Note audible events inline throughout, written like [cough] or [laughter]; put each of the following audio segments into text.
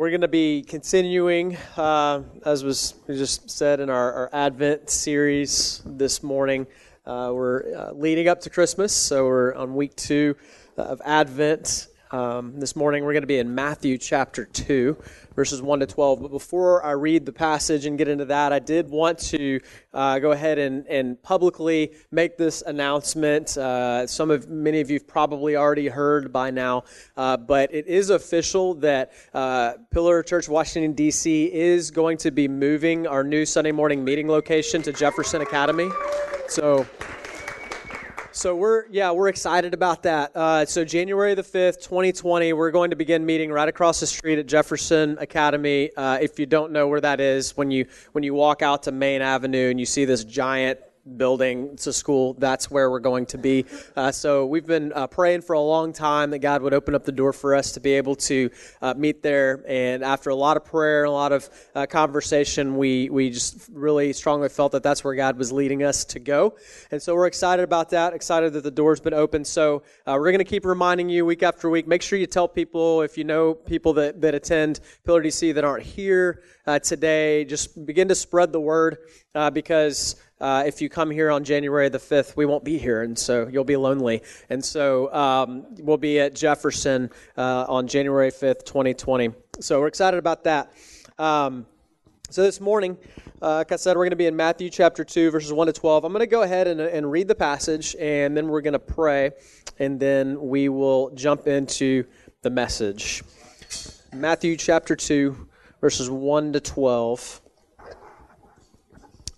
We're going to be continuing, uh, as was just said in our, our Advent series this morning. Uh, we're uh, leading up to Christmas, so we're on week two of Advent. Um, this morning we're going to be in Matthew chapter 2, verses 1 to 12. But before I read the passage and get into that, I did want to uh, go ahead and, and publicly make this announcement. Uh, some of many of you've probably already heard by now, uh, but it is official that uh, Pillar Church Washington, D.C. is going to be moving our new Sunday morning meeting location to Jefferson Academy. So, so we're yeah we're excited about that. Uh, so January the fifth, twenty twenty, we're going to begin meeting right across the street at Jefferson Academy. Uh, if you don't know where that is, when you when you walk out to Maine Avenue and you see this giant building. A school. That's where we're going to be. Uh, so we've been uh, praying for a long time that God would open up the door for us to be able to uh, meet there. And after a lot of prayer, a lot of uh, conversation, we we just really strongly felt that that's where God was leading us to go. And so we're excited about that. Excited that the door's been opened. So uh, we're going to keep reminding you week after week. Make sure you tell people if you know people that that attend Pillar DC that aren't here uh, today. Just begin to spread the word because uh, if you come here on January the 5th, we won't be here, and so you'll be lonely. And so um, we'll be at Jefferson uh, on January 5th, 2020. So we're excited about that. Um, so this morning, uh, like I said, we're going to be in Matthew chapter 2, verses 1 to 12. I'm going to go ahead and, and read the passage, and then we're going to pray, and then we will jump into the message. Matthew chapter 2, verses 1 to 12.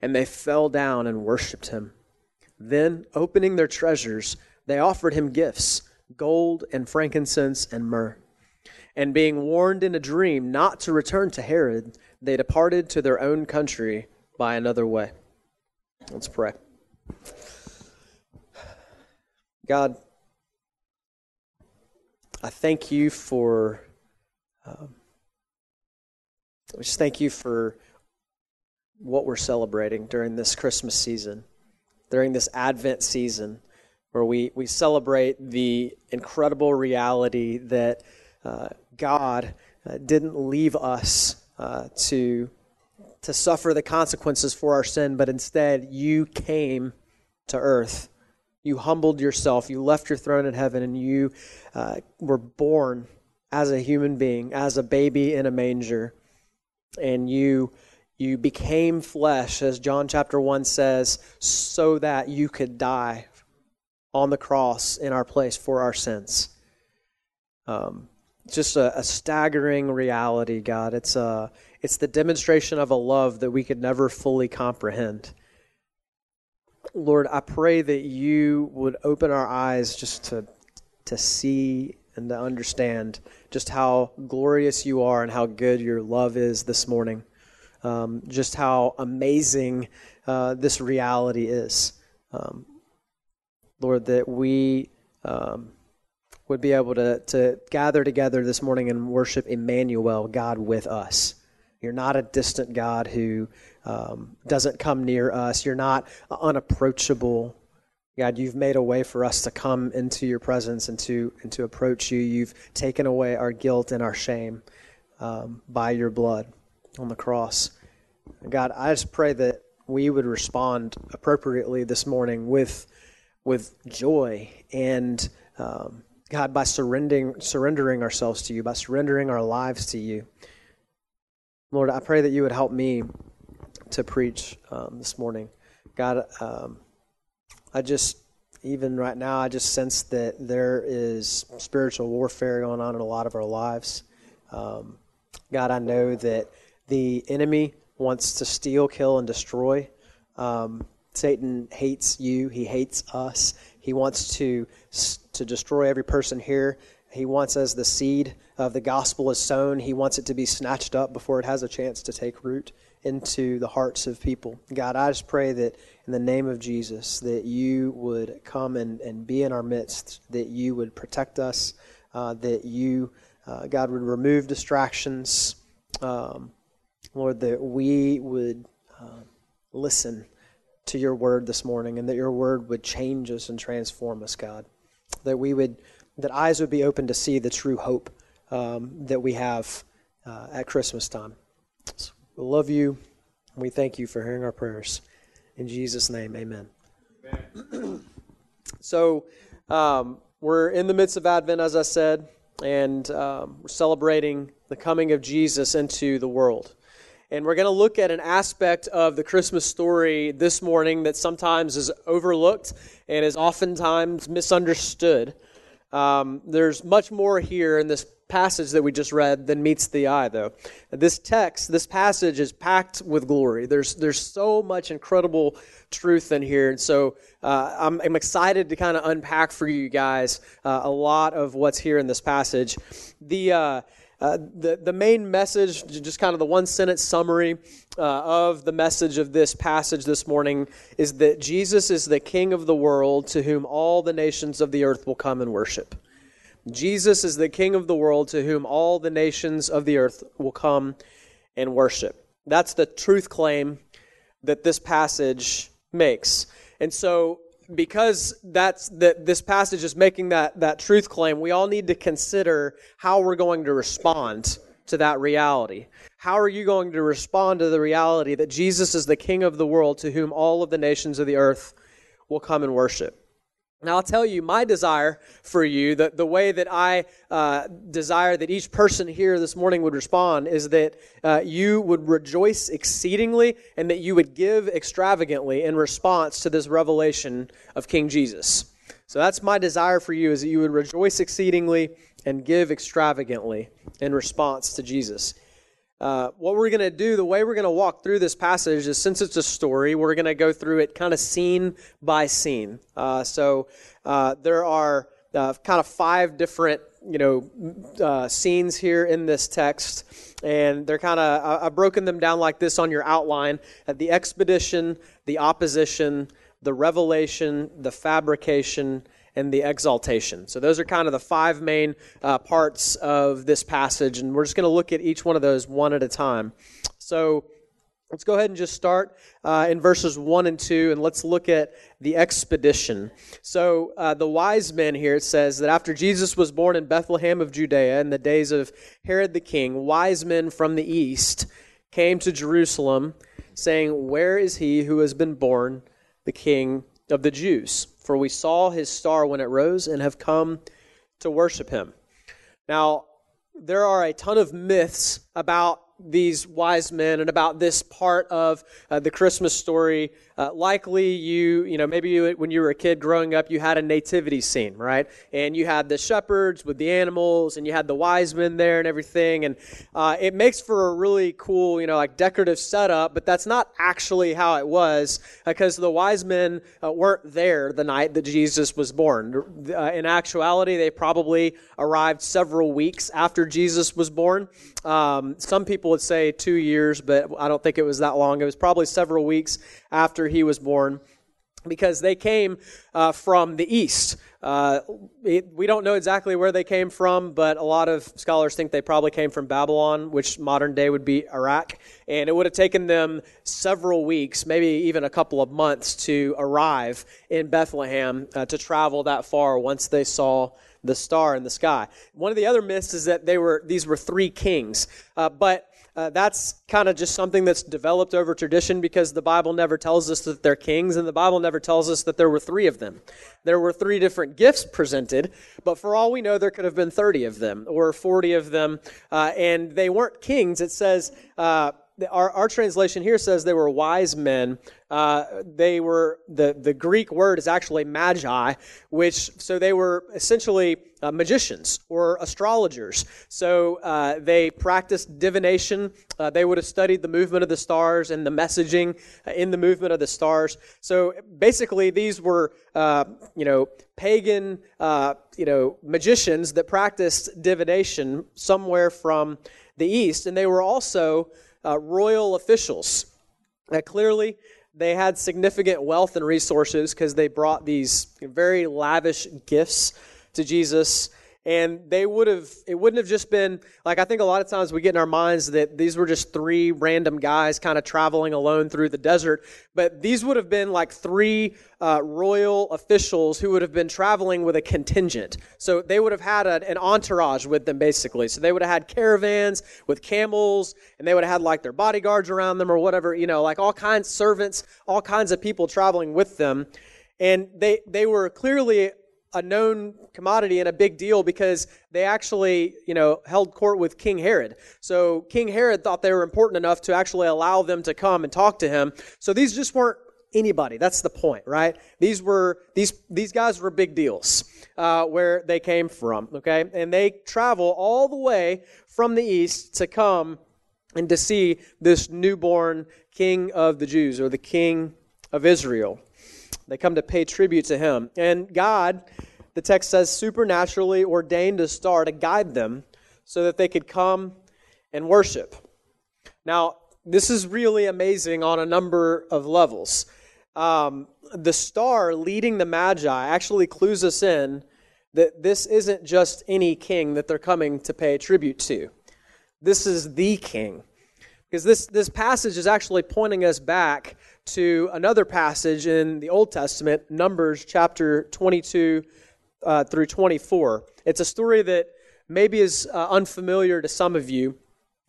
and they fell down and worshipped him. Then, opening their treasures, they offered him gifts gold and frankincense and myrrh. And being warned in a dream not to return to Herod, they departed to their own country by another way. Let's pray. God, I thank you for. Um, I just thank you for what we're celebrating during this Christmas season, during this Advent season, where we, we celebrate the incredible reality that uh, God uh, didn't leave us uh, to, to suffer the consequences for our sin, but instead you came to earth. You humbled yourself, you left your throne in heaven, and you uh, were born as a human being, as a baby in a manger. And you you became flesh, as John chapter 1 says, so that you could die on the cross in our place for our sins. Um, just a, a, staggering reality, God. It's, a, it's the demonstration of a love that we could never fully comprehend. Lord, I pray that you would open our eyes just to, to see and to understand just how glorious you are and how good your love is this morning um, just how amazing uh, this reality is. Um, Lord, that we um, would be able to, to gather together this morning and worship Emmanuel, God with us. You're not a distant God who um, doesn't come near us. You're not unapproachable. God, you've made a way for us to come into your presence and to, and to approach you. You've taken away our guilt and our shame um, by your blood on the cross. God, I just pray that we would respond appropriately this morning with, with joy and, um, God, by surrendering, surrendering ourselves to you, by surrendering our lives to you. Lord, I pray that you would help me to preach um, this morning. God, um, I just, even right now, I just sense that there is spiritual warfare going on in a lot of our lives. Um, God, I know that the enemy wants to steal, kill, and destroy. Um, Satan hates you. He hates us. He wants to to destroy every person here. He wants, as the seed of the gospel is sown, he wants it to be snatched up before it has a chance to take root into the hearts of people. God, I just pray that in the name of Jesus, that you would come and, and be in our midst, that you would protect us, uh, that you, uh, God, would remove distractions. Um, Lord, that we would uh, listen to your word this morning and that your word would change us and transform us, God. That we would, that eyes would be open to see the true hope um, that we have uh, at Christmas time. So we love you. And we thank you for hearing our prayers. In Jesus' name, amen. amen. [clears throat] so, um, we're in the midst of Advent, as I said, and um, we're celebrating the coming of Jesus into the world. And we're going to look at an aspect of the Christmas story this morning that sometimes is overlooked and is oftentimes misunderstood. Um, there's much more here in this passage that we just read than meets the eye, though. This text, this passage is packed with glory. There's, there's so much incredible truth in here. And so uh, I'm, I'm, excited to kind of unpack for you guys uh, a lot of what's here in this passage. The. Uh, uh, the, the main message, just kind of the one sentence summary uh, of the message of this passage this morning, is that Jesus is the King of the world to whom all the nations of the earth will come and worship. Jesus is the King of the world to whom all the nations of the earth will come and worship. That's the truth claim that this passage makes. And so because that's that this passage is making that, that truth claim, we all need to consider how we're going to respond to that reality. How are you going to respond to the reality that Jesus is the King of the world to whom all of the nations of the earth will come and worship? Now, I'll tell you my desire for you, that the way that I uh, desire that each person here this morning would respond is that uh, you would rejoice exceedingly and that you would give extravagantly in response to this revelation of King Jesus. So that's my desire for you is that you would rejoice exceedingly and give extravagantly in response to Jesus. Uh, what we're going to do, the way we're going to walk through this passage is since it's a story, we're going to go through it kind of scene by scene. Uh, so uh, there are uh, kind of five different you know uh, scenes here in this text and they're kind of i've broken them down like this on your outline at the expedition the opposition the revelation the fabrication and the exaltation. So, those are kind of the five main uh, parts of this passage, and we're just going to look at each one of those one at a time. So, Let's go ahead and just start uh, in verses 1 and 2, and let's look at the expedition. So, uh, the wise men here, it says that after Jesus was born in Bethlehem of Judea in the days of Herod the king, wise men from the east came to Jerusalem, saying, Where is he who has been born, the king of the Jews? For we saw his star when it rose and have come to worship him. Now, there are a ton of myths about these wise men and about this part of uh, the Christmas story. Uh, likely, you, you know, maybe you, when you were a kid growing up, you had a nativity scene, right? And you had the shepherds with the animals, and you had the wise men there and everything. And uh, it makes for a really cool, you know, like decorative setup, but that's not actually how it was because the wise men uh, weren't there the night that Jesus was born. Uh, in actuality, they probably arrived several weeks after Jesus was born. Um, some people would say two years, but I don't think it was that long. It was probably several weeks after he was born. because they came uh, from the east. Uh, it, we don't know exactly where they came from, but a lot of scholars think they probably came from Babylon, which modern day would be Iraq. And it would have taken them several weeks, maybe even a couple of months, to arrive in Bethlehem uh, to travel that far once they saw the star in the sky. One of the other myths is that they were these were three kings, uh, but uh, that's kind of just something that's developed over tradition because the Bible never tells us that they're kings, and the Bible never tells us that there were three of them. There were three different gifts presented, but for all we know, there could have been 30 of them or 40 of them, uh, and they weren't kings. It says, uh, our, our translation here says they were wise men. Uh, they were the the Greek word is actually magi, which so they were essentially uh, magicians or astrologers. So uh, they practiced divination. Uh, they would have studied the movement of the stars and the messaging uh, in the movement of the stars. So basically, these were uh, you know pagan you know magicians that practiced divination somewhere from the east, and they were also uh, royal officials. Uh, clearly, they had significant wealth and resources because they brought these very lavish gifts to Jesus and they would have it wouldn't have just been like i think a lot of times we get in our minds that these were just three random guys kind of traveling alone through the desert. But these would have been like three uh, royal officials who would have been traveling with a contingent. So they would have had a, an entourage with them basically. So they would have had caravans with camels and they would have had like their bodyguards around them or whatever you know like all kinds servants all kinds of people traveling with them. And they they were clearly a known commodity and a big deal because they actually, you know, held court with King Herod. So King Herod thought they were important enough to actually allow them to come and talk to him. So these just weren't anybody. That's the point, right? These were these these guys were big deals uh, where they came from. Okay, and they travel all the way from the east to come and to see this newborn King of the Jews or the King of Israel. They come to pay tribute to him. And God, the text says, supernaturally ordained a star to guide them so that they could come and worship. Now, this is really amazing on a number of levels. Um, the star leading the Magi actually clues us in that this isn't just any king that they're coming to pay tribute to. This is the king. Because this, this passage is actually pointing us back to another passage in the Old Testament, Numbers chapter 22 uh, through 24. It's a story that maybe is uh, unfamiliar to some of you.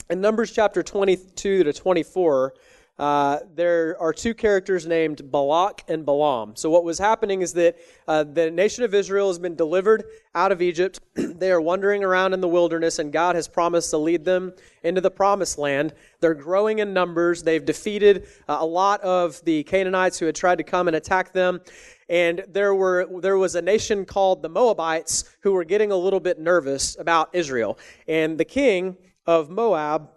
In Numbers chapter 22 to 24, uh, there are two characters named Balak and Balaam. So, what was happening is that uh, the nation of Israel has been delivered out of Egypt. [clears throat] they are wandering around in the wilderness, and God has promised to lead them into the promised land. They're growing in numbers. They've defeated uh, a lot of the Canaanites who had tried to come and attack them. And there, were, there was a nation called the Moabites who were getting a little bit nervous about Israel. And the king of Moab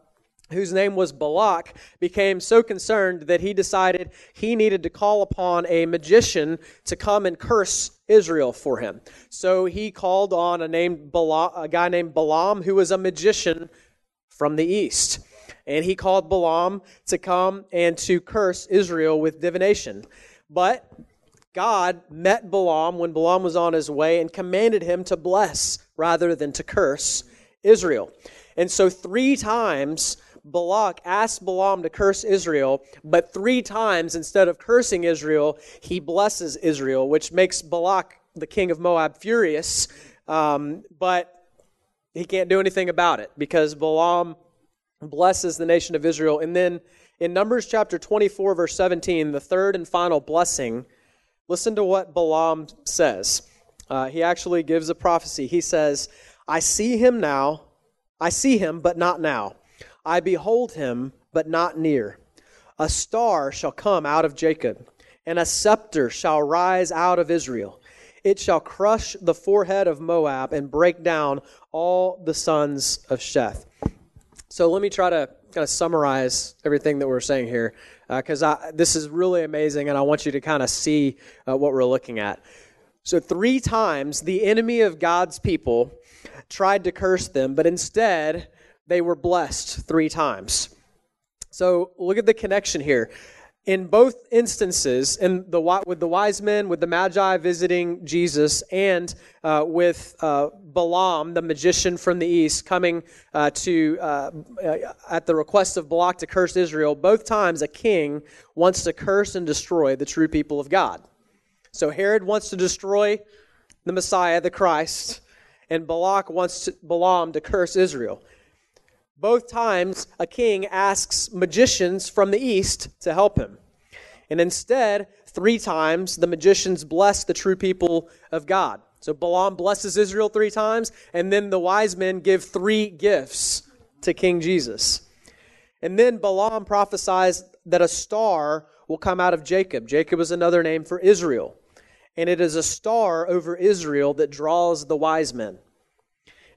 whose name was Balak, became so concerned that he decided he needed to call upon a magician to come and curse Israel for him. So he called on a, named Balaam, a guy named Balaam, who was a magician from the east. And he called Balaam to come and to curse Israel with divination. But God met Balaam when Balaam was on his way and commanded him to bless rather than to curse Israel. And so, three times, Balak asked Balaam to curse Israel, but three times instead of cursing Israel, he blesses Israel, which makes Balak, the king of Moab, furious. Um, but he can't do anything about it because Balaam blesses the nation of Israel. And then in Numbers chapter 24, verse 17, the third and final blessing, listen to what Balaam says. Uh, he actually gives a prophecy. He says, I see him now, I see him, but not now. I behold him, but not near. A star shall come out of Jacob, and a scepter shall rise out of Israel. It shall crush the forehead of Moab and break down all the sons of Sheth. So let me try to kind of summarize everything that we're saying here, because uh, this is really amazing, and I want you to kind of see uh, what we're looking at. So, three times the enemy of God's people tried to curse them, but instead, they were blessed three times. So look at the connection here. in both instances, in the with the wise men, with the magi visiting Jesus, and uh, with uh, Balaam, the magician from the east, coming uh, to uh, uh, at the request of Balak to curse Israel, both times a king wants to curse and destroy the true people of God. So Herod wants to destroy the Messiah, the Christ, and Balak wants to, Balaam to curse Israel. Both times, a king asks magicians from the east to help him. And instead, three times, the magicians bless the true people of God. So Balaam blesses Israel three times, and then the wise men give three gifts to King Jesus. And then Balaam prophesies that a star will come out of Jacob. Jacob is another name for Israel. And it is a star over Israel that draws the wise men.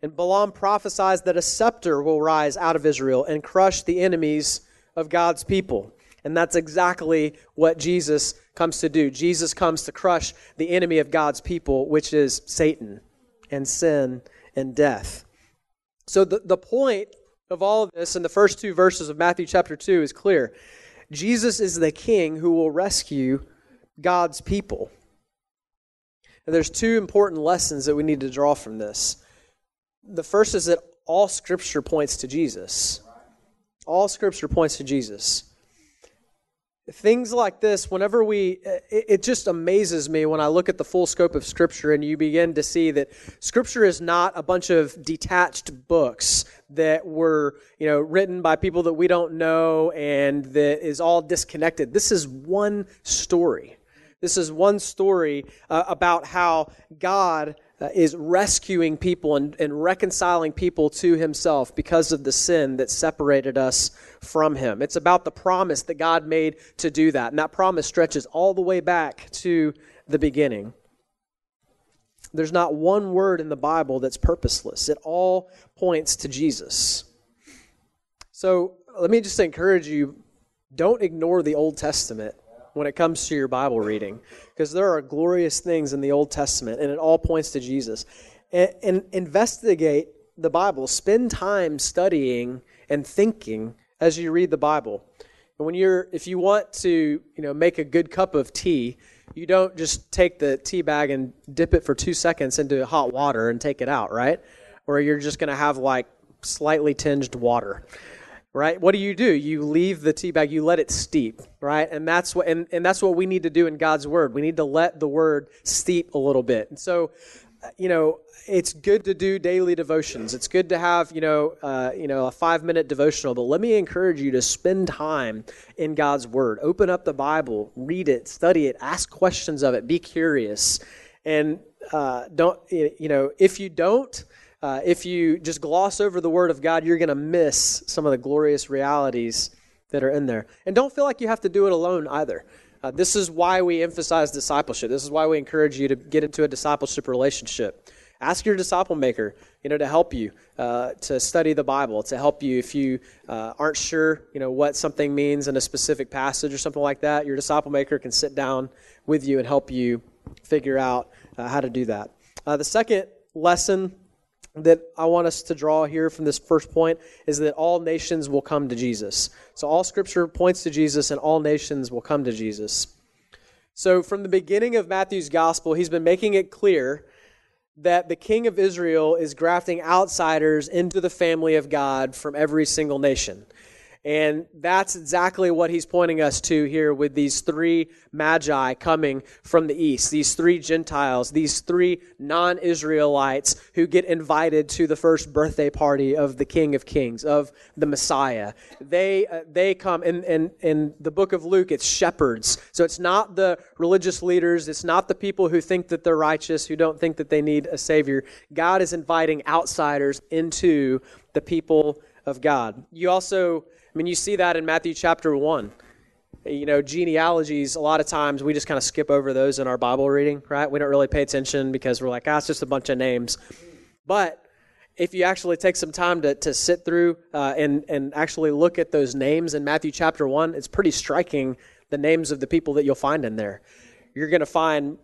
And Balaam prophesies that a scepter will rise out of Israel and crush the enemies of God's people. And that's exactly what Jesus comes to do. Jesus comes to crush the enemy of God's people, which is Satan and sin and death. So the, the point of all of this in the first two verses of Matthew chapter 2 is clear. Jesus is the king who will rescue God's people. And there's two important lessons that we need to draw from this. The first is that all Scripture points to Jesus. All Scripture points to Jesus. Things like this, whenever we, it, it just amazes me when I look at the full scope of Scripture and you begin to see that Scripture is not a bunch of detached books that were, you know, written by people that we don't know and that is all disconnected. This is one story. This is one story uh, about how God Uh, is rescuing people and, and reconciling people to himself because of the sin that separated us from him. It's about the promise that God made to do that. And that promise stretches all the way back to the beginning. There's not one word in the Bible that's purposeless, it all points to Jesus. So let me just encourage you don't ignore the Old Testament when it comes to your Bible reading, because there are glorious things in the Old Testament, and it all points to Jesus. And, and investigate the Bible. Spend time studying and thinking as you read the Bible. And when you're, if you want to, you know, make a good cup of tea, you don't just take the tea bag and dip it for two seconds into hot water and take it out, right? Or you're just going to have like slightly tinged water right? What do you do? You leave the tea bag you let it steep right? And that's what and, and that's what we need to do in god's word. We need to let the word steep a little bit. And so you know it's good to do daily devotions. It's good to have you know uh, you know a five minute devotional. But let me encourage you to spend time in god's word. Open up the bible read it study it ask questions of it be curious. And uh, don't you know if you don't uh, if you just gloss over the Word of God, you're going to miss some of the glorious realities that are in there. And don't feel like you have to do it alone either. Uh, this is why we emphasize discipleship. This is why we encourage you to get into a discipleship relationship. Ask your disciple maker, you know, to help you uh, to study the Bible, to help you if you uh, aren't sure, you know, what something means in a specific passage or something like that. Your disciple maker can sit down with you and help you figure out uh, how to do that. Uh, the second lesson that I want us to draw here from this first point is that all nations will come to Jesus. So all scripture points to Jesus and all nations will come to Jesus. So from the beginning of Matthew's gospel, he's been making it clear that the king of Israel is grafting outsiders into the family of God from every single nation. And that's exactly what he's pointing us to here with these three magi coming from the east, these three Gentiles, these three non Israelites who get invited to the first birthday party of the King of Kings, of the Messiah. They, uh, they come, in, in, in the book of Luke, it's shepherds. So it's not the religious leaders, it's not the people who think that they're righteous, who don't think that they need a Savior. God is inviting outsiders into the people of God. You also I mean, you see that in Matthew chapter 1. You know, genealogies, a lot of times we just kind of skip over those in our Bible reading, right? We don't really pay attention because we're like, ah, it's just a bunch of names. But if you actually take some time to, to sit through uh, and, and actually look at those names in Matthew chapter 1, it's pretty striking the names of the people that you'll find in there. You're going to find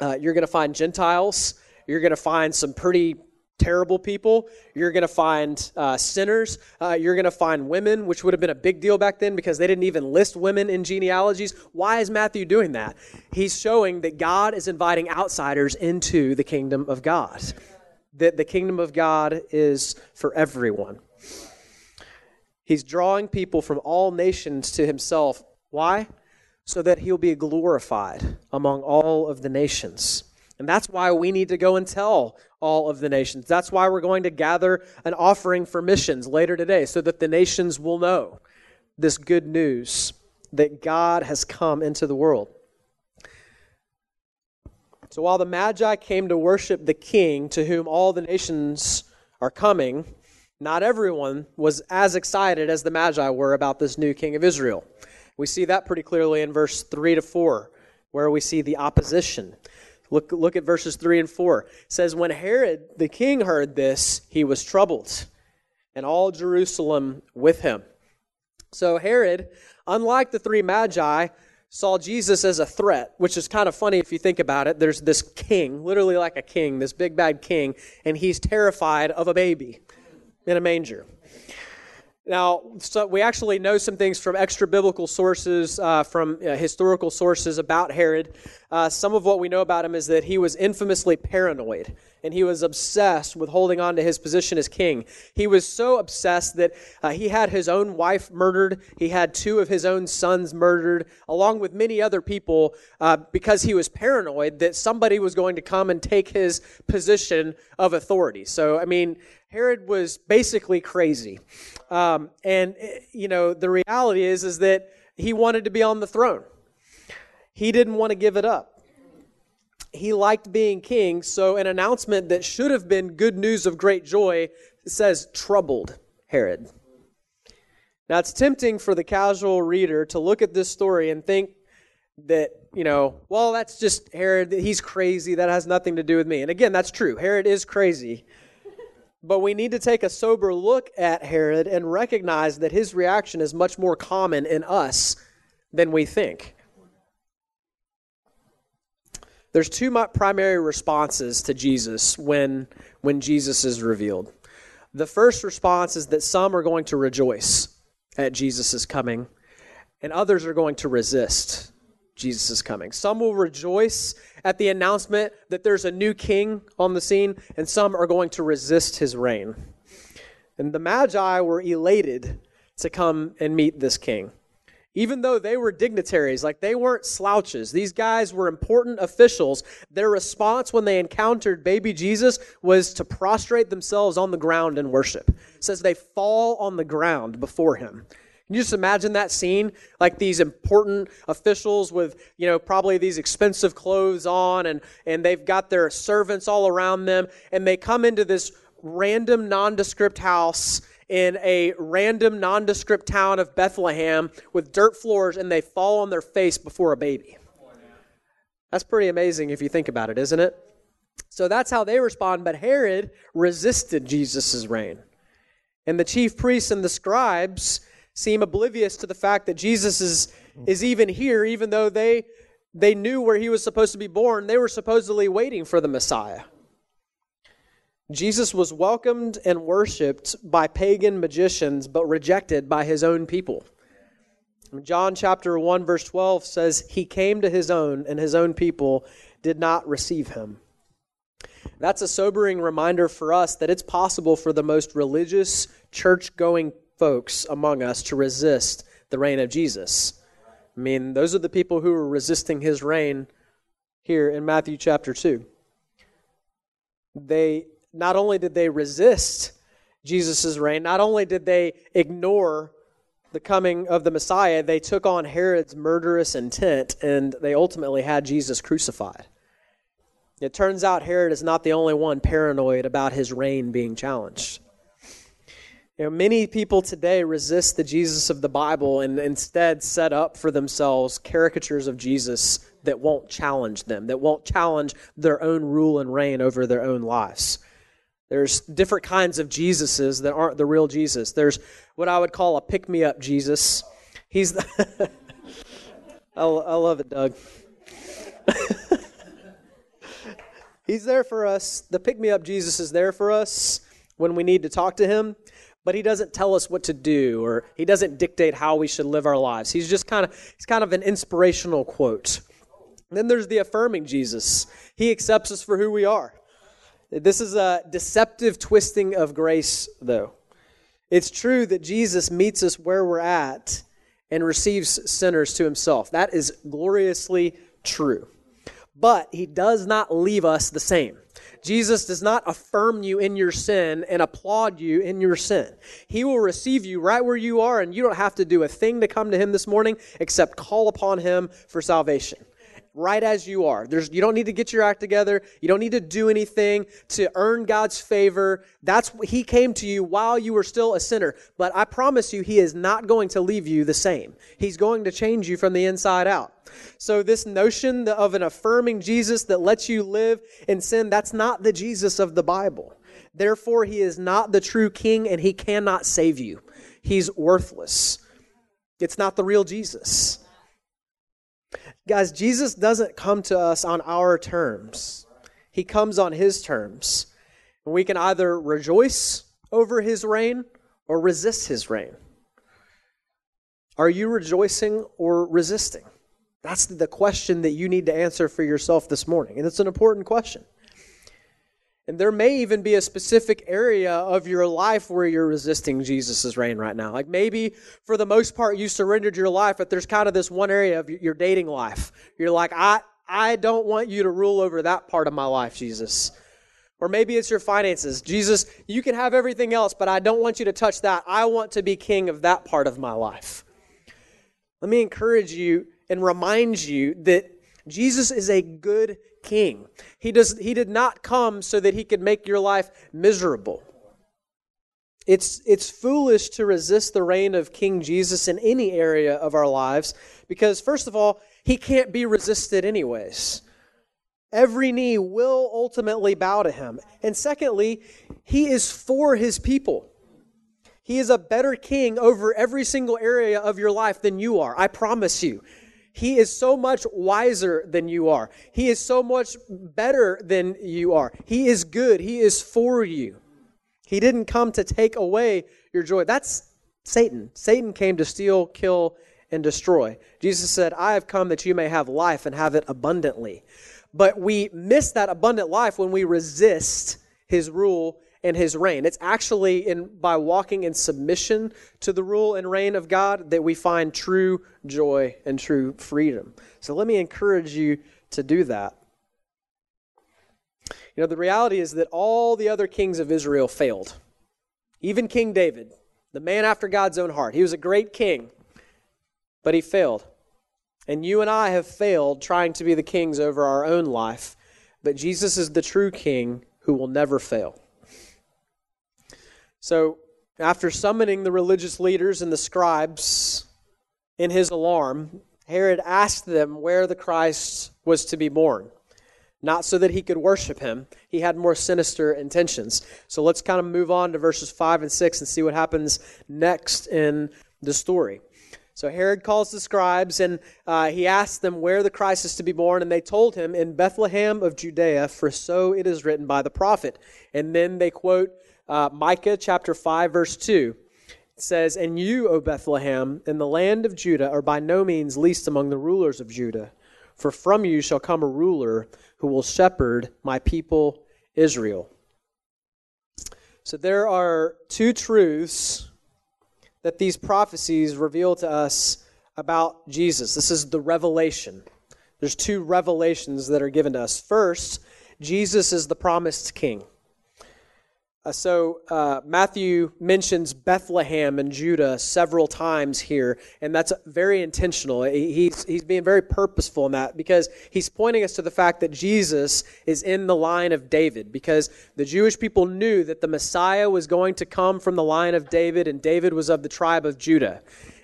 uh, you're going to find Gentiles. You're going to find some pretty terrible people. You're going to find uh, sinners. Uh, you're going to find women, which would have been a big deal back then because they didn't even list women in genealogies. Why is Matthew doing that? He's showing that God is inviting outsiders into the kingdom of God, that the kingdom of God is for everyone. He's drawing people from all nations to himself. Why? So that he'll be glorified among all of the nations. And that's why we need to go and tell all of the nations. That's why we're going to gather an offering for missions later today, so that the nations will know this good news that God has come into the world. So while the Magi came to worship the King to whom all the nations are coming, not everyone was as excited as the Magi were about this new King of Israel. We see that pretty clearly in verse 3 to 4, where we see the opposition. Look, look at verses 3 and 4. It says, When Herod the king heard this, he was troubled, and all Jerusalem with him. So Herod, unlike the three magi, saw Jesus as a threat, which is kind of funny if you think about it. There's this king, literally like a king, this big bad king, and he's terrified of a baby in a manger. Now, so we actually know some things from extra biblical sources, uh, from uh, historical sources about Herod. Uh, some of what we know about him is that he was infamously paranoid and he was obsessed with holding on to his position as king. He was so obsessed that uh, he had his own wife murdered, he had two of his own sons murdered, along with many other people, uh, because he was paranoid that somebody was going to come and take his position of authority. So, I mean, Herod was basically crazy. Um, and, eh, you know, the reality is, is that he wanted to be on the throne. He didn't want to give it up. He liked being king, so an announcement that should have been good news of great joy says troubled Herod. Now, it's tempting for the casual reader to look at this story and think that, you know, well, that's just Herod. He's crazy. That has nothing to do with me. And again, that's true. Herod is crazy. But we need to take a sober look at Herod and recognize that his reaction is much more common in us than we think. There's two primary responses to Jesus when, when Jesus is revealed. The first response is that some are going to rejoice at Jesus' coming, and others are going to resist Jesus is coming. Some will rejoice at the announcement that there's a new king on the scene, and some are going to resist his reign. And the Magi were elated to come and meet this king. Even though they were dignitaries, like they weren't slouches, these guys were important officials. Their response when they encountered baby Jesus was to prostrate themselves on the ground and worship. It says they fall on the ground before him. Can you just imagine that scene? Like these important officials with, you know, probably these expensive clothes on and, and they've got their servants all around them and they come into this random nondescript house in a random nondescript town of Bethlehem with dirt floors and they fall on their face before a baby. That's pretty amazing if you think about it, isn't it? So that's how they respond. But Herod resisted Jesus' reign. And the chief priests and the scribes seem oblivious to the fact that Jesus is, is even here, even though they, they knew where he was supposed to be born. They were supposedly waiting for the Messiah. Jesus was welcomed and worshiped by pagan magicians, but rejected by his own people. John chapter 1, verse 12 says, He came to his own, and his own people did not receive him. That's a sobering reminder for us that it's possible for the most religious, church going folks among us to resist the reign of Jesus. I mean, those are the people who are resisting his reign here in Matthew chapter 2. They not only did they resist Jesus' reign, not only did they ignore the coming of the Messiah, they took on Herod's murderous intent and they ultimately had Jesus crucified. It turns out Herod is not the only one paranoid about his reign being challenged. You know, many people today resist the Jesus of the Bible and instead set up for themselves caricatures of Jesus that won't challenge them, that won't challenge their own rule and reign over their own lives. There's different kinds of Jesuses that aren't the real Jesus. There's what I would call a pick me up Jesus. He's the [laughs] I, I love it, Doug. [laughs] He's there for us. The pick me up Jesus is there for us when we need to talk to him, but he doesn't tell us what to do or he doesn't dictate how we should live our lives. He's just kind of he's kind of an inspirational quote. Then there's the affirming Jesus. He accepts us for who we are. This is a deceptive twisting of grace though. It's true that Jesus meets us where we're at and receives sinners to himself. That is gloriously true. But he does not leave us the same. Jesus does not affirm you in your sin and applaud you in your sin. He will receive you right where you are, and you don't have to do a thing to come to Him this morning except call upon Him for salvation right as you are. There's, you don't need to get your act together. You don't need to do anything to earn God's favor. That's He came to you while you were still a sinner. But I promise you, He is not going to leave you the same. He's going to change you from the inside out. So this notion of an affirming Jesus that lets you live in sin, that's not the Jesus of the Bible. Therefore, He is not the true King and He cannot save you. He's worthless. It's not the real Jesus. Guys, Jesus doesn't come to us on our terms, He comes on His terms. And we can either rejoice over His reign or resist His reign. Are you rejoicing or resisting? That's the question that you need to answer for yourself this morning. And it's an important question. And there may even be a specific area of your life where you're resisting Jesus' reign right now. Like maybe for the most part you surrendered your life, but there's kind of this one area of your dating life. You're like, I, I don't want you to rule over that part of my life, Jesus. Or maybe it's your finances. Jesus, you can have everything else, but I don't want you to touch that. I want to be king of that part of my life. Let me encourage you and remind you that Jesus is a good king. He, does, he did not come so that he could make your life miserable. It's, it's foolish to resist the reign of King Jesus in any area of our lives because, first of all, he can't be resisted, anyways. Every knee will ultimately bow to him. And secondly, he is for his people. He is a better king over every single area of your life than you are. I promise you. He is so much wiser than you are. He is so much better than you are. He is good. He is for you. He didn't come to take away your joy. That's Satan. Satan came to steal, kill, and destroy. Jesus said, I have come that you may have life and have it abundantly. But we miss that abundant life when we resist his rule and his reign. It's actually in by walking in submission to the rule and reign of God that we find true joy and true freedom. So let me encourage you to do that. You know, the reality is that all the other kings of Israel failed. Even King David, the man after God's own heart. He was a great king, but he failed. And you and I have failed trying to be the kings over our own life. But Jesus is the true king who will never fail. So, after summoning the religious leaders and the scribes in his alarm, Herod asked them where the Christ was to be born. Not so that he could worship him, he had more sinister intentions. So let's kind of move on to verses 5 and 6 and see what happens next in the story. So Herod calls the scribes and uh, he asks them where the Christ is to be born, and they told him, In Bethlehem of Judea, for so it is written by the prophet. And then they quote uh, Micah chapter 5, verse 2. Says, And you, O Bethlehem, in the land of Judah, are by no means least among the rulers of Judah. For from you shall come a ruler who will shepherd my people Israel. So there are two truths that these prophecies reveal to us about Jesus. This is the revelation. There's two revelations that are given to us. First, Jesus is the promised king. Uh, so uh, Matthew mentions Bethlehem and Judah several times here, and that's very intentional. He's, he's being very purposeful in that because he's pointing us to the fact that Jesus is in the line of David because the Jewish people knew that the Messiah was going to come from the line of David, and David was of the tribe of Judah.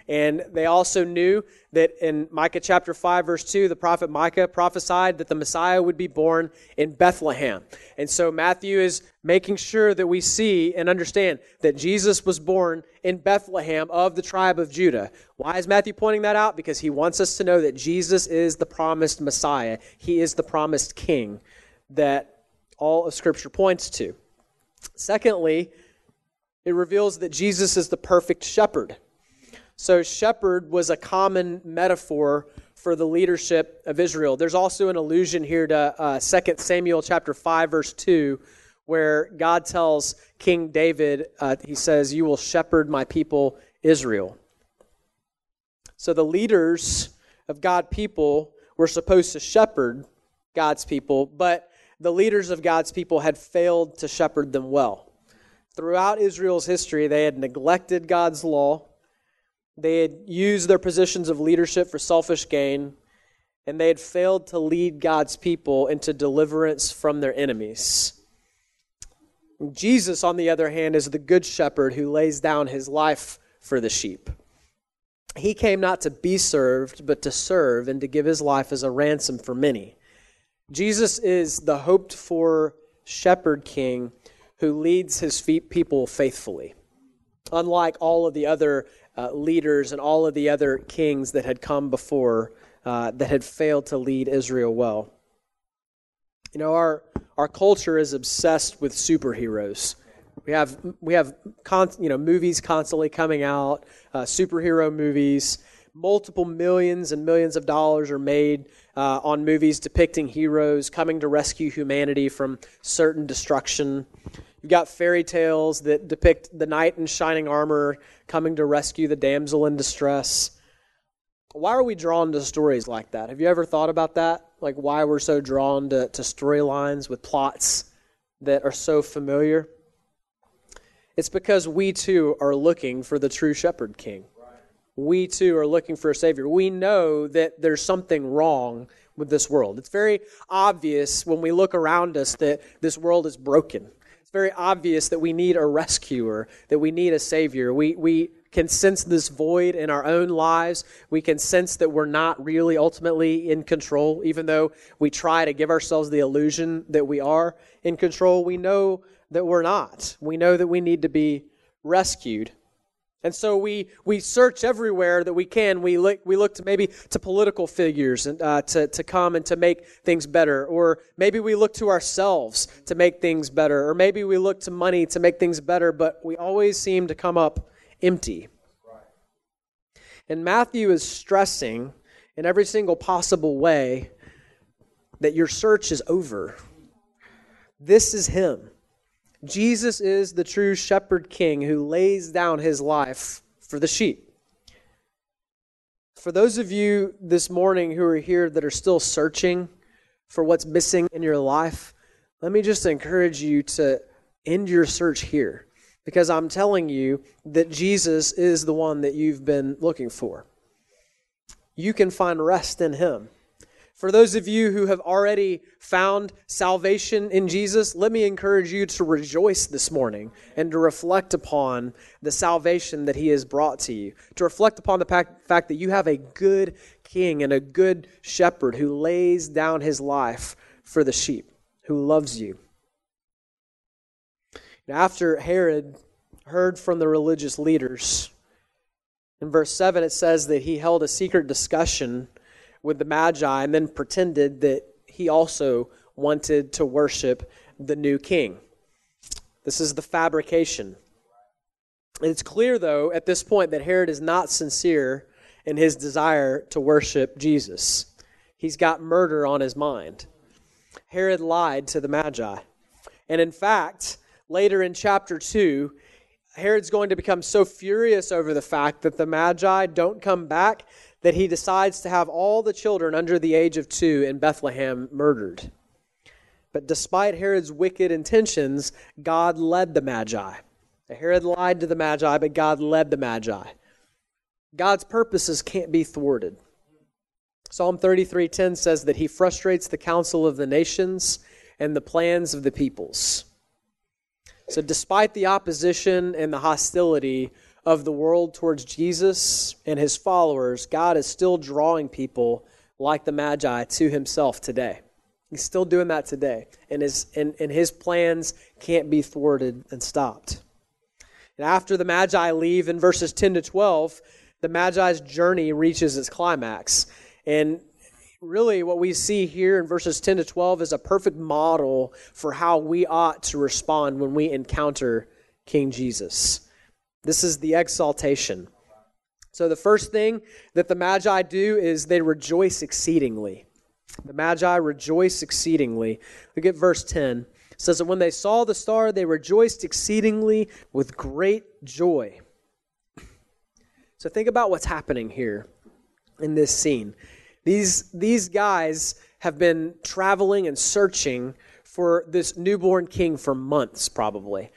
And they also knew that in Micah chapter 5, verse 2, the prophet Micah prophesied that the Messiah would be born in Bethlehem. And so Matthew is making sure that we see and understand that Jesus was born in Bethlehem of the tribe of Judah. Why is Matthew pointing that out? Because he wants us to know that Jesus is the promised Messiah, he is the promised king that all of Scripture points to. Secondly, it reveals that Jesus is the perfect shepherd. So, shepherd was a common metaphor for the leadership of Israel. There's also an allusion here to uh, 2 Samuel chapter 5, verse 2, where God tells King David, uh, he says, You will shepherd my people Israel. So the leaders of God people were supposed to shepherd God's people, but the leaders of God's people had failed to shepherd them well. Throughout Israel's history, they had neglected God's law, they had used their positions of leadership for selfish gain, and they had failed to lead God's people into deliverance from their enemies. Jesus, on the other hand, is the good shepherd who lays down his life for the sheep. He came not to be served, but to serve and to give his life as a ransom for many. Jesus is the hoped for shepherd king who leads his people faithfully. Unlike all of the other uh, leaders and all of the other kings that had come before uh, that had failed to lead Israel well. You know, our, our culture is obsessed with superheroes. We have we have con- you know movies constantly coming out, uh, superhero movies. Multiple millions and millions of dollars are made uh, on movies depicting heroes coming to rescue humanity from certain destruction. You've got fairy tales that depict the knight in shining armor coming to rescue the damsel in distress. Why are we drawn to stories like that? Have you ever thought about that? Like why we're so drawn to, to storylines with plots that are so familiar? It's because we too are looking for the true shepherd king. We too are looking for a savior. We know that there's something wrong with this world. It's very obvious when we look around us that this world is broken. It's very obvious that we need a rescuer, that we need a savior. We, we can sense this void in our own lives. We can sense that we're not really ultimately in control, even though we try to give ourselves the illusion that we are in control. We know that we're not. We know that we need to be rescued. And so we, we search everywhere that we can. We look, we look to maybe to political figures and, uh, to, to come and to make things better. Or maybe we look to ourselves to make things better. Or maybe we look to money to make things better, but we always seem to come up empty. And Matthew is stressing in every single possible way that your search is over. This is Him. Jesus is the true shepherd king who lays down his life for the sheep. For those of you this morning who are here that are still searching for what's missing in your life, let me just encourage you to end your search here because I'm telling you that Jesus is the one that you've been looking for. You can find rest in him. For those of you who have already found salvation in Jesus, let me encourage you to rejoice this morning and to reflect upon the salvation that He has brought to you. To reflect upon the fact that you have a good king and a good shepherd who lays down his life for the sheep, who loves you. After Herod heard from the religious leaders, in verse 7 it says that he held a secret discussion with the Magi and then pretended that he also wanted to worship the new king. This is the fabrication. It's clear, though, at this point that Herod is not sincere in his desire to worship Jesus. He's got murder on his mind. Herod lied to the Magi. And in fact, later in chapter 2, Herod's going to become so furious over the fact that the Magi don't come back that he decides to have all the children under the age of two in Bethlehem murdered. But despite Herod's wicked intentions, God led the Magi. Herod lied to the Magi, but God led the Magi. God's purposes can't be thwarted. Psalm 33:10 says that he frustrates the counsel of the nations and the plans of the peoples. So despite the opposition and the hostility of the world towards Jesus and his followers, God is still drawing people like the Magi to himself today. He's still doing that today. And his, and, and his plans can't be thwarted and stopped. And after the Magi leave in verses 10 to 12, the Magi's journey reaches its climax. And really what we see here in verses 10 to 12 is a perfect model for how we ought to respond when we encounter King Jesus. This is the exaltation. So, the first thing that the Magi do is they rejoice exceedingly. The Magi rejoice exceedingly. Look at verse 10. It says that when they saw the star, they rejoiced exceedingly with great joy. So, think about what's happening here in this scene. These, these guys have been traveling and searching for this newborn king for months, probably.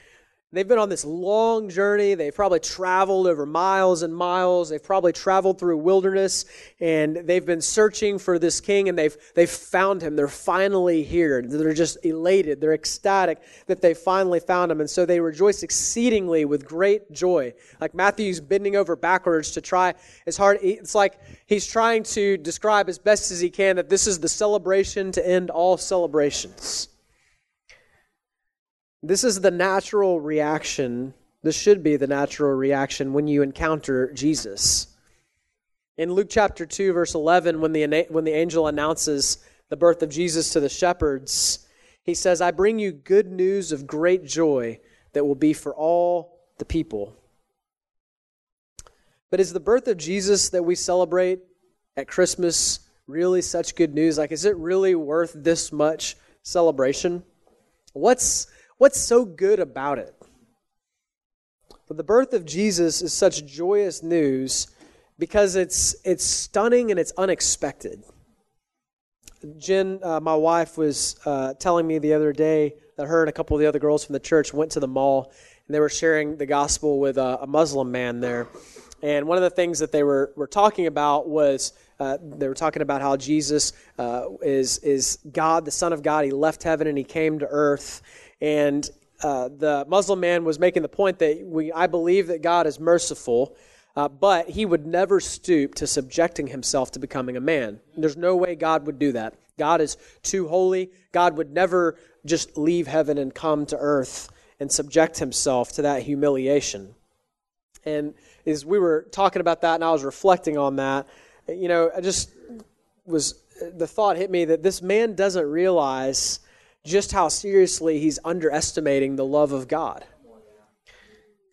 They've been on this long journey. They've probably traveled over miles and miles. They've probably traveled through wilderness and they've been searching for this king and they've, they've found him. They're finally here. They're just elated. They're ecstatic that they finally found him. And so they rejoice exceedingly with great joy. Like Matthew's bending over backwards to try as hard. It's like he's trying to describe as best as he can that this is the celebration to end all celebrations. This is the natural reaction. This should be the natural reaction when you encounter Jesus. In Luke chapter 2, verse 11, when the, when the angel announces the birth of Jesus to the shepherds, he says, I bring you good news of great joy that will be for all the people. But is the birth of Jesus that we celebrate at Christmas really such good news? Like, is it really worth this much celebration? What's What's so good about it? But the birth of Jesus is such joyous news because it's, it's stunning and it's unexpected. Jen, uh, my wife, was uh, telling me the other day that her and a couple of the other girls from the church went to the mall and they were sharing the gospel with a, a Muslim man there. And one of the things that they were, were talking about was uh, they were talking about how Jesus uh, is, is God, the Son of God. He left heaven and he came to earth. And uh, the Muslim man was making the point that we, I believe that God is merciful, uh, but he would never stoop to subjecting himself to becoming a man. There's no way God would do that. God is too holy. God would never just leave heaven and come to earth and subject himself to that humiliation. And as we were talking about that and I was reflecting on that, you know, I just was, the thought hit me that this man doesn't realize just how seriously he's underestimating the love of God.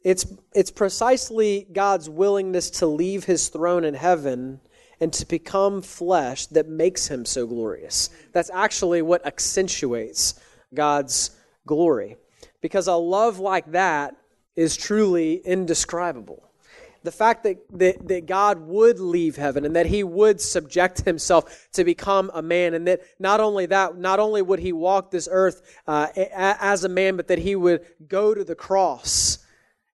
It's, it's precisely God's willingness to leave his throne in heaven and to become flesh that makes him so glorious. That's actually what accentuates God's glory. Because a love like that is truly indescribable the fact that, that, that God would leave heaven and that he would subject himself to become a man, and that not only that, not only would he walk this earth uh, as a man, but that he would go to the cross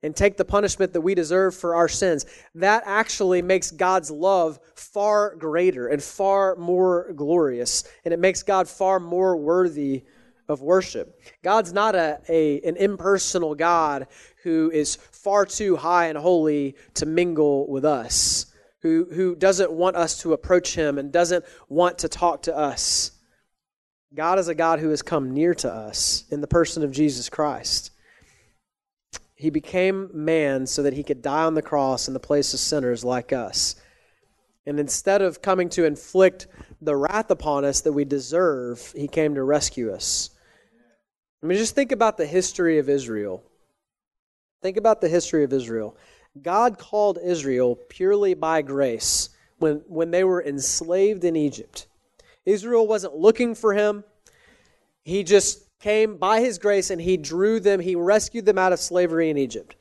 and take the punishment that we deserve for our sins. That actually makes God's love far greater and far more glorious, and it makes God far more worthy of worship. God's not a, a, an impersonal God who is far too high and holy to mingle with us, who, who doesn't want us to approach him and doesn't want to talk to us. God is a God who has come near to us in the person of Jesus Christ. He became man so that he could die on the cross in the place of sinners like us. And instead of coming to inflict the wrath upon us that we deserve, he came to rescue us. I mean, just think about the history of Israel. Think about the history of Israel. God called Israel purely by grace when, when they were enslaved in Egypt. Israel wasn't looking for him. He just came by his grace and he drew them, he rescued them out of slavery in Egypt.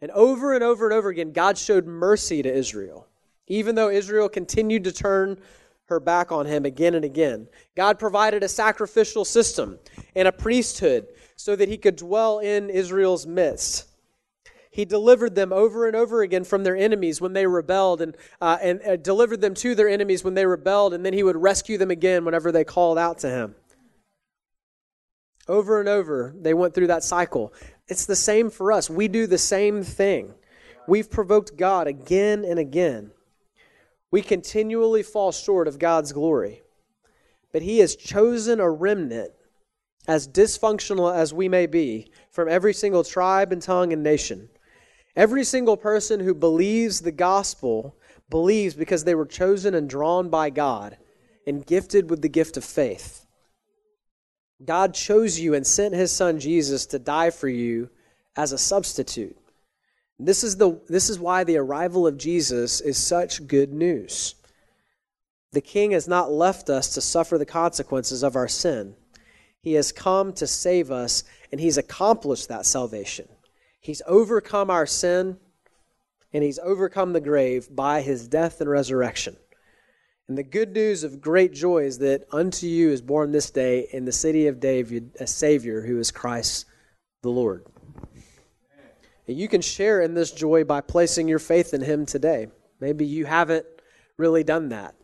And over and over and over again, God showed mercy to Israel. Even though Israel continued to turn her back on him again and again. God provided a sacrificial system and a priesthood so that he could dwell in Israel's midst. He delivered them over and over again from their enemies when they rebelled, and, uh, and uh, delivered them to their enemies when they rebelled, and then he would rescue them again whenever they called out to him. Over and over, they went through that cycle. It's the same for us. We do the same thing. We've provoked God again and again we continually fall short of God's glory. But He has chosen a remnant, as dysfunctional as we may be, from every single tribe and tongue and nation. Every single person who believes the gospel believes because they were chosen and drawn by God. and gifted with the gift of faith. God chose you and sent his son Jesus to die for you as a substitute. This is, the, this is why the arrival of Jesus is such good news. The King has not left us to suffer the consequences of our sin. He has come to save us, and He's accomplished that salvation. He's overcome our sin, and He's overcome the grave by His death and resurrection. And the good news of great joy is that unto you is born this day in the city of David a Savior who is Christ the Lord. And you can share in this joy by placing your faith in Him today. Maybe you haven't really done that.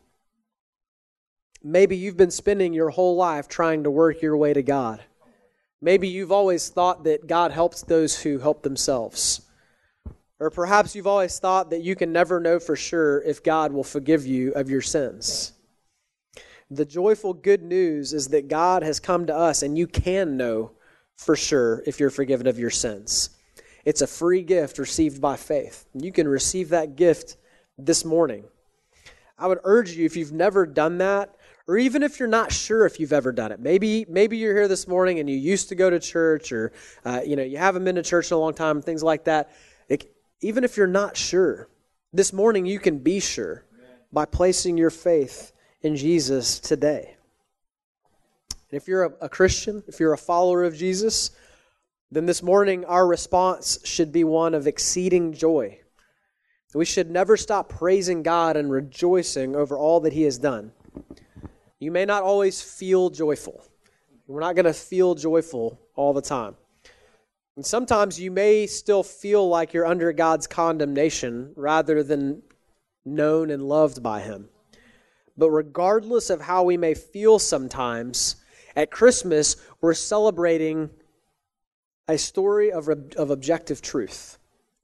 Maybe you've been spending your whole life trying to work your way to God. Maybe you've always thought that God helps those who help themselves. Or perhaps you've always thought that you can never know for sure if God will forgive you of your sins. The joyful good news is that God has come to us and you can know for sure if you're forgiven of your sins. It's a free gift received by faith. You can receive that gift this morning. I would urge you, if you've never done that, or even if you're not sure if you've ever done it, maybe maybe you're here this morning and you used to go to church, or uh, you know you haven't been to church in a long time, things like that. It, even if you're not sure, this morning you can be sure by placing your faith in Jesus today. And if you're a, a Christian, if you're a follower of Jesus, then this morning our response should be one of exceeding joy. We should never stop praising God and rejoicing over all that He has done. You may not always feel joyful. We're not going to feel joyful all the time. And sometimes you may still feel like you're under God's condemnation rather than known and loved by Him. But regardless of how we may feel sometimes, at Christmas, we're celebrating a story of, of objective truth.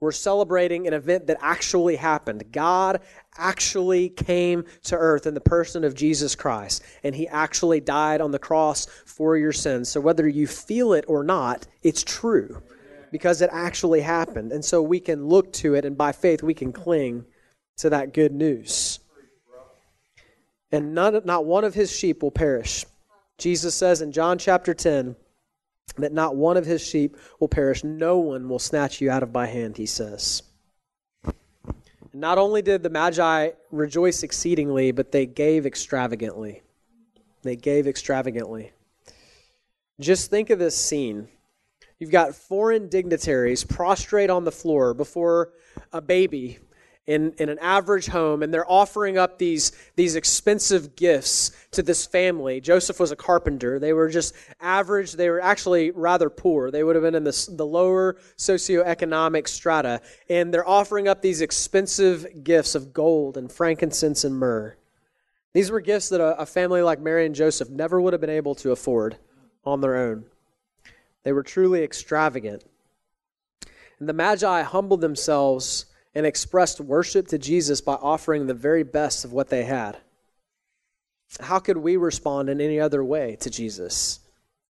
We're celebrating an event that actually happened. God actually came to earth in the person of Jesus Christ, and he actually died on the cross for your sins. So whether you feel it or not, it's true because it actually happened. And so we can look to it, and by faith, we can cling to that good news. And none, not one of his sheep will perish. Jesus says in John chapter 10, that not one of his sheep will perish. No one will snatch you out of my hand, he says. Not only did the Magi rejoice exceedingly, but they gave extravagantly. They gave extravagantly. Just think of this scene. You've got foreign dignitaries prostrate on the floor before a baby in, in an average home and they're offering up these, these expensive gifts to this family. Joseph was a carpenter. They were just average. They were actually rather poor. They would have been in the, the lower socioeconomic strata. And they're offering up these expensive gifts of gold and frankincense and myrrh. These were gifts that a, a family like Mary and Joseph never would have been able to afford on their own. They were truly extravagant. And the Magi humbled themselves and expressed worship to Jesus by offering the very best of what they had. How could we respond in any other way to Jesus?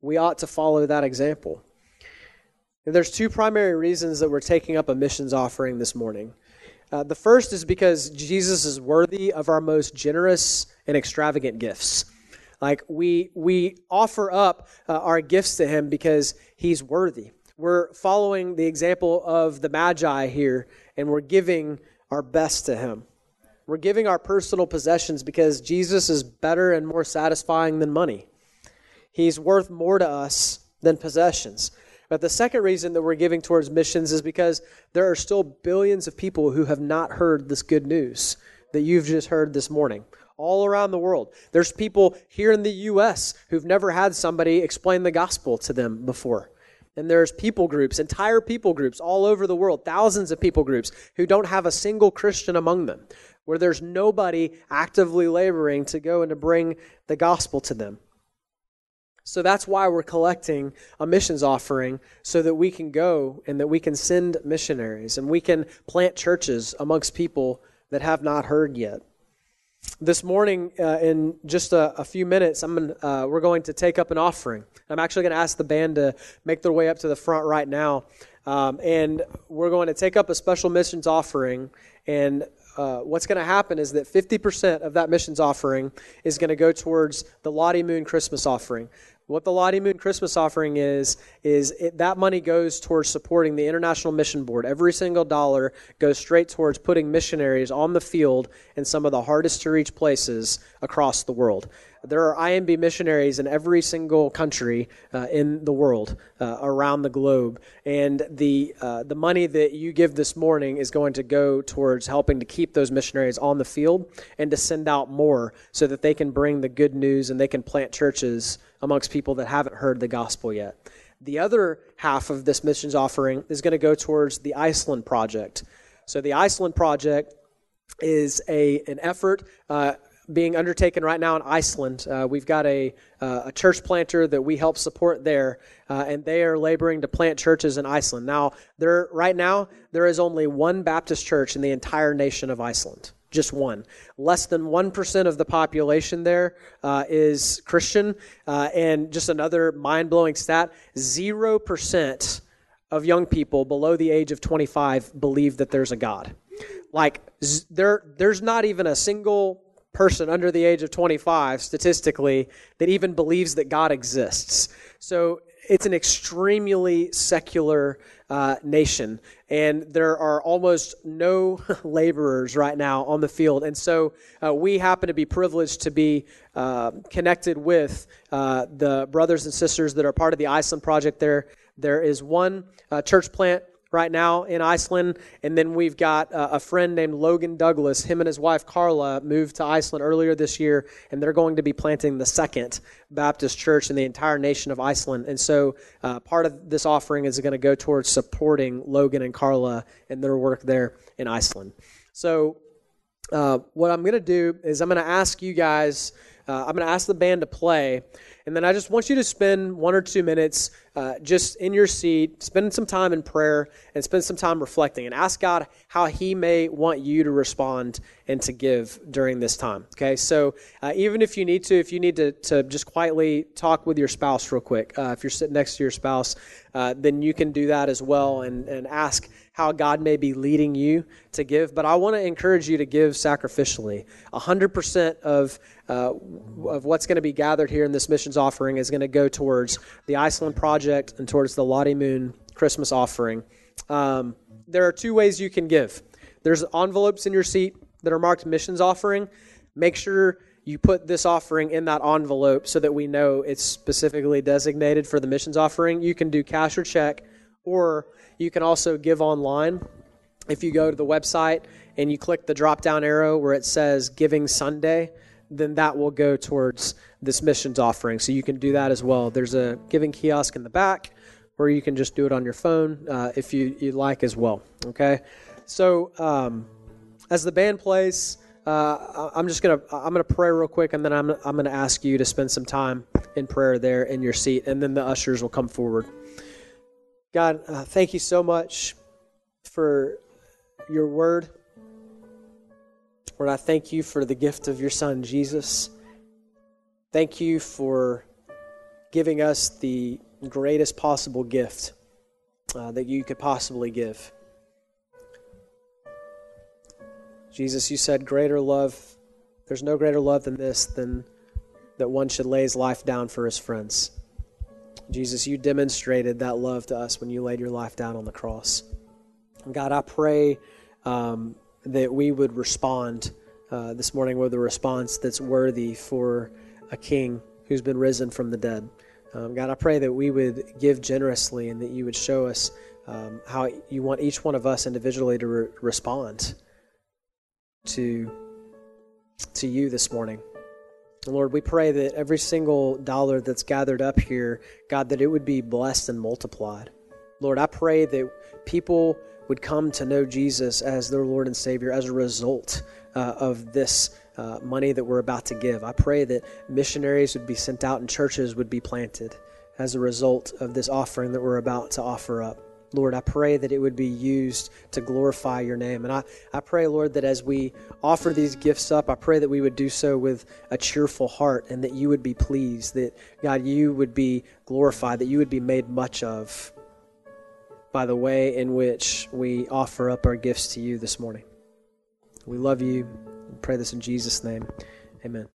We ought to follow that example. And there's two primary reasons that we're taking up a missions offering this morning. Uh, the first is because Jesus is worthy of our most generous and extravagant gifts. Like we we offer up uh, our gifts to him because he's worthy. We're following the example of the Magi here and we're giving our best to Him. We're giving our personal possessions because Jesus is better and more satisfying than money. He's worth more to us than possessions. But the second reason that we're giving towards missions is because there are still billions of people who have not heard this good news that you've just heard this morning all around the world. There's people here in the U.S. who've never had somebody explain the gospel to them before. And there's people groups, entire people groups all over the world, thousands of people groups who don't have a single Christian among them, where there's nobody actively laboring to go and to bring the gospel to them. So that's why we're collecting a missions offering so that we can go and that we can send missionaries and we can plant churches amongst people that have not heard yet this morning, uh, in just a, a, few minutes, I'm gonna, uh, we're going to take up an offering. I'm actually going to ask the band to make their way up to the front right now. Um, and we're going to take up a special missions offering. And uh, what's going to happen is that 50% of that missions offering is going to go towards the Lottie Moon Christmas offering. What the Lottie Moon Christmas offering is, is it, that money goes towards supporting the International Mission Board. Every single dollar goes straight towards putting missionaries on the field in some of the hardest to reach places across the world. There are IMB missionaries in every single country uh, in the world uh, around the globe, and the uh, the money that you give this morning is going to go towards helping to keep those missionaries on the field and to send out more so that they can bring the good news and they can plant churches amongst people that haven't heard the gospel yet. The other half of this missions offering is going to go towards the Iceland project. So the Iceland project is a an effort uh, being undertaken right now in Iceland. Uh, we've got a, uh, a church planter that we help support there, uh, and they are laboring to plant churches in Iceland. Now, there right now there is only one Baptist church in the entire nation of Iceland. Just one. Less than 1% of the population there uh, is Christian. Uh, and just another mind blowing stat 0% of young people below the age of 25 believe that there's a God. Like, there, there's not even a single person under the age of 25, statistically, that even believes that God exists. So it's an extremely secular uh, nation, and there are almost no [laughs] laborers right now on the field. And so uh, we happen to be privileged to be uh, connected with uh, the brothers and sisters that are part of the Iceland Project there. There is one uh, church plant right now in Iceland. And then we've got uh, a friend named Logan Douglas. Him and his wife Carla moved to Iceland earlier this year, and they're going to be planting the second Baptist church in the entire nation of Iceland. And so uh, part of this offering is going to go towards supporting Logan and Carla and their work there in Iceland. So uh, what I'm going to do is I'm going to ask you guys. Uh, I'm going to ask the band to play, and then I just want you to spend one or two minutes uh, just in your seat, spend some time in prayer, and spend some time reflecting and ask God how He may want you to respond and to give during this time. Okay, so uh, even if you need to, if you need to, to just quietly talk with your spouse real quick, uh, if you're sitting next to your spouse, uh, then you can do that as well and, and ask how God may be leading you to give. But I want to encourage you to give sacrificially. 100% of, uh, of what's going to be gathered here in this missions offering is going to go towards the Iceland Project and towards the Lottie Moon Christmas offering. Um, there are two ways you can give. There's envelopes in your seat that are marked missions offering. Make sure you put this offering in that envelope so that we know it's specifically designated for the missions offering. You can do cash or check, or you can also give online. If you go to the website and you click the drop down arrow where it says Giving Sunday, then that will go towards this missions offering. So you can do that as well. There's a giving kiosk in the back, or you can just do it on your phone uh, if you, you like as well. Okay? So um, as the band plays, uh, I'm just gonna I'm gonna pray real quick, and then I'm I'm gonna ask you to spend some time in prayer there in your seat, and then the ushers will come forward. God, uh, thank you so much for your word. Lord, I thank you for the gift of your son, Jesus. Thank you for giving us the greatest possible gift uh, that you could possibly give. Jesus, you said, Greater love, there's no greater love than this, than that one should lay his life down for his friends. Jesus, you demonstrated that love to us when you laid your life down on the cross. God, I pray um, that we would respond uh, this morning with a response that's worthy for a king who's been risen from the dead. Um, God, I pray that we would give generously and that you would show us um, how you want each one of us individually to re- respond to, to you this morning. Lord, we pray that every single dollar that's gathered up here, God, that it would be blessed and multiplied. Lord, I pray that people would come to know Jesus as their Lord and Savior as a result uh, of this uh, money that we're about to give. I pray that missionaries would be sent out and churches would be planted as a result of this offering that we're about to offer up. Lord, I pray that it would be used to glorify your name. And I, I pray, Lord, that as we offer these gifts up, I pray that we would do so with a cheerful heart and that you would be pleased, that, God, you would be glorified, that you would be made much of by the way in which we offer up our gifts to you this morning. We love you. We pray this in Jesus' name. Amen.